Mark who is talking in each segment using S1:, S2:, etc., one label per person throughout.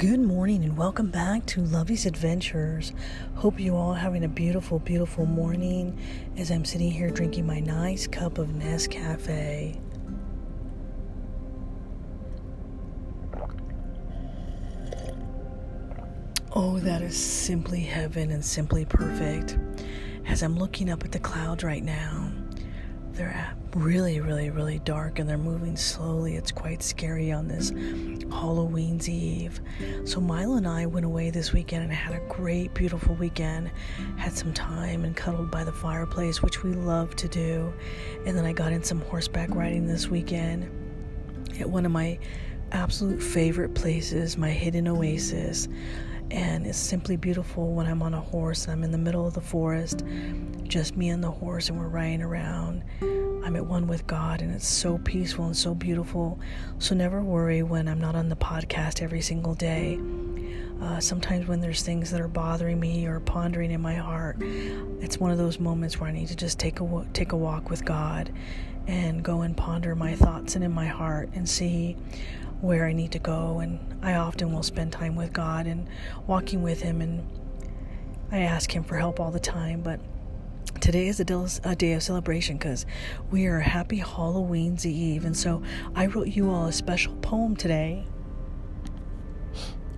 S1: Good morning and welcome back to Lovey's Adventures. Hope you all having a beautiful, beautiful morning as I'm sitting here drinking my nice cup of Nescafe. Oh, that is simply heaven and simply perfect. As I'm looking up at the clouds right now, they're really, really, really dark and they're moving slowly. It's quite scary on this Halloween's Eve. So, Milo and I went away this weekend and had a great, beautiful weekend. Had some time and cuddled by the fireplace, which we love to do. And then I got in some horseback riding this weekend at one of my absolute favorite places, my hidden oasis. And it's simply beautiful when I'm on a horse. I'm in the middle of the forest, just me and the horse, and we're riding around. I'm at one with God, and it's so peaceful and so beautiful. So never worry when I'm not on the podcast every single day. Uh, sometimes when there's things that are bothering me or pondering in my heart, it's one of those moments where I need to just take a take a walk with God and go and ponder my thoughts and in my heart and see where I need to go. And I often will spend time with God and walking with Him, and I ask Him for help all the time. But today is a, day of celebration because we are happy Halloween's Eve. And so I wrote you all a special poem today.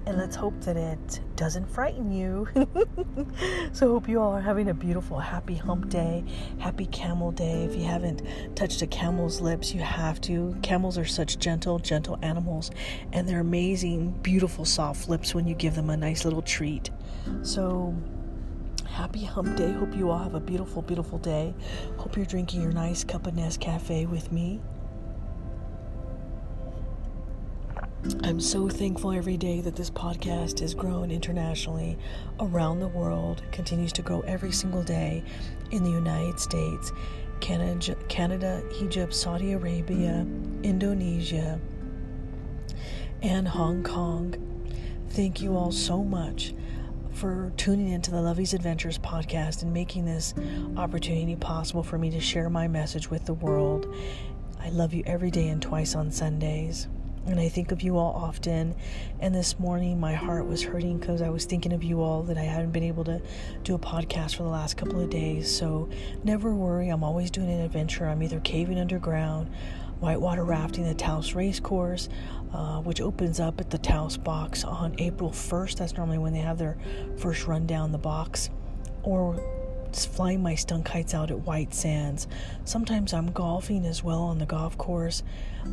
S1: And let's hope that it doesn't frighten you. so, hope you all are having a beautiful, happy hump day, happy camel day. If you haven't touched a camel's lips, you have to. Camels are such gentle, gentle animals, and they're amazing, beautiful, soft lips when you give them a nice little treat. So, happy hump day. Hope you all have a beautiful, beautiful day. Hope you're drinking your nice cup of Nescafe with me. I'm so thankful every day that this podcast has grown internationally around the world, continues to grow every single day in the United States, Canada, Canada Egypt, Saudi Arabia, Indonesia, and Hong Kong. Thank you all so much for tuning into the Lovey's Adventures podcast and making this opportunity possible for me to share my message with the world. I love you every day and twice on Sundays. And I think of you all often. And this morning, my heart was hurting because I was thinking of you all that I hadn't been able to do a podcast for the last couple of days. So never worry, I'm always doing an adventure. I'm either caving underground, whitewater rafting the Taos Race Course, uh, which opens up at the Taos box on April 1st. That's normally when they have their first run down the box. Or flying my stunt kites out at White Sands. Sometimes I'm golfing as well on the golf course,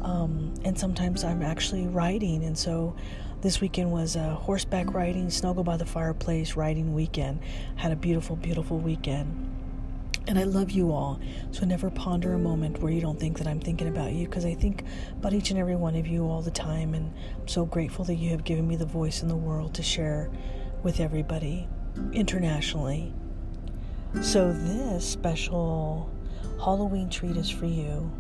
S1: um, and sometimes I'm actually riding. And so this weekend was a horseback riding, snuggle by the fireplace riding weekend. Had a beautiful, beautiful weekend. And I love you all. So never ponder a moment where you don't think that I'm thinking about you because I think about each and every one of you all the time. And I'm so grateful that you have given me the voice in the world to share with everybody internationally. So, this special Halloween treat is for you.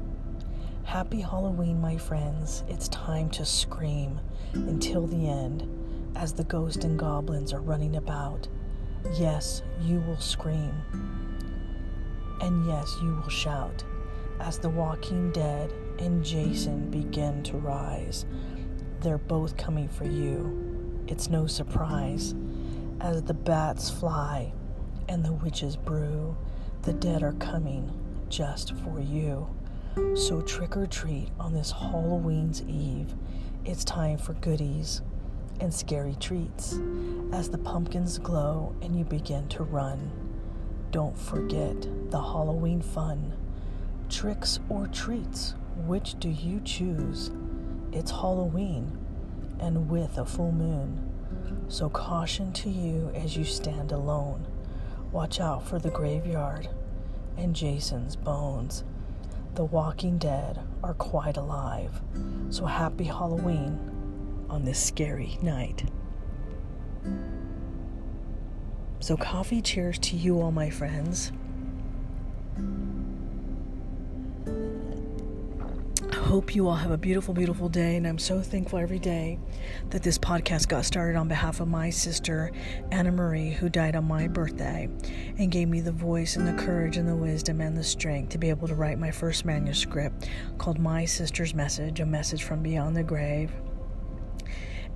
S1: Happy Halloween, my friends. It's time to scream until the end as the ghosts and goblins are running about. Yes, you will scream. And yes, you will shout as the walking dead and Jason begin to rise. They're both coming for you. It's no surprise as the bats fly and the witches brew. The dead are coming just for you. So trick or treat on this Halloween's Eve. It's time for goodies and scary treats as the pumpkins glow and you begin to run. Don't forget the Halloween fun. Tricks or treats, which do you choose? It's Halloween and with a full moon. So caution to you as you stand alone. Watch out for the graveyard and Jason's bones. The walking dead are quite alive. So happy Halloween on this scary night. So, coffee cheers to you, all my friends. Hope you all have a beautiful, beautiful day. And I'm so thankful every day that this podcast got started on behalf of my sister, Anna Marie, who died on my birthday and gave me the voice and the courage and the wisdom and the strength to be able to write my first manuscript called My Sister's Message A Message from Beyond the Grave.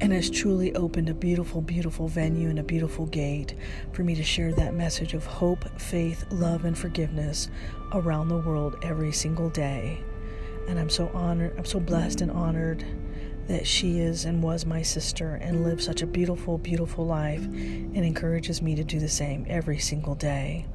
S1: and has truly opened a beautiful, beautiful venue and a beautiful gate for me to share that message of hope, faith, love, and forgiveness around the world every single day. And I'm so honored, I'm so blessed and honored that she is and was my sister and lives such a beautiful, beautiful life and encourages me to do the same every single day.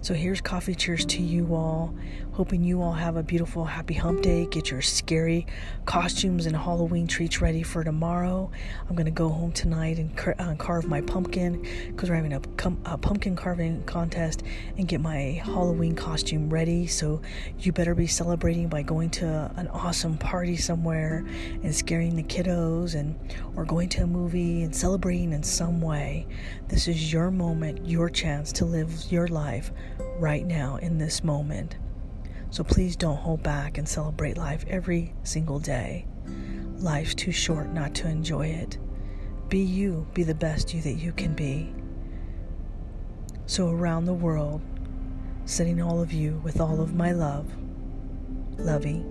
S1: So here's coffee cheers to you all. Hoping you all have a beautiful, happy hump day. Get your scary costumes and Halloween treats ready for tomorrow. I'm going to go home tonight and car- uh, carve my pumpkin because we're having a, com- a pumpkin carving contest and get my Halloween costume ready. So you better be celebrating by going to an awesome party somewhere and scaring the kiddos and or going to a movie and celebrating in some way. This is your moment, your chance to live your life right now in this moment. So please don't hold back and celebrate life every single day. Life's too short not to enjoy it. Be you, be the best you that you can be. So, around the world, sending all of you with all of my love, Lovey.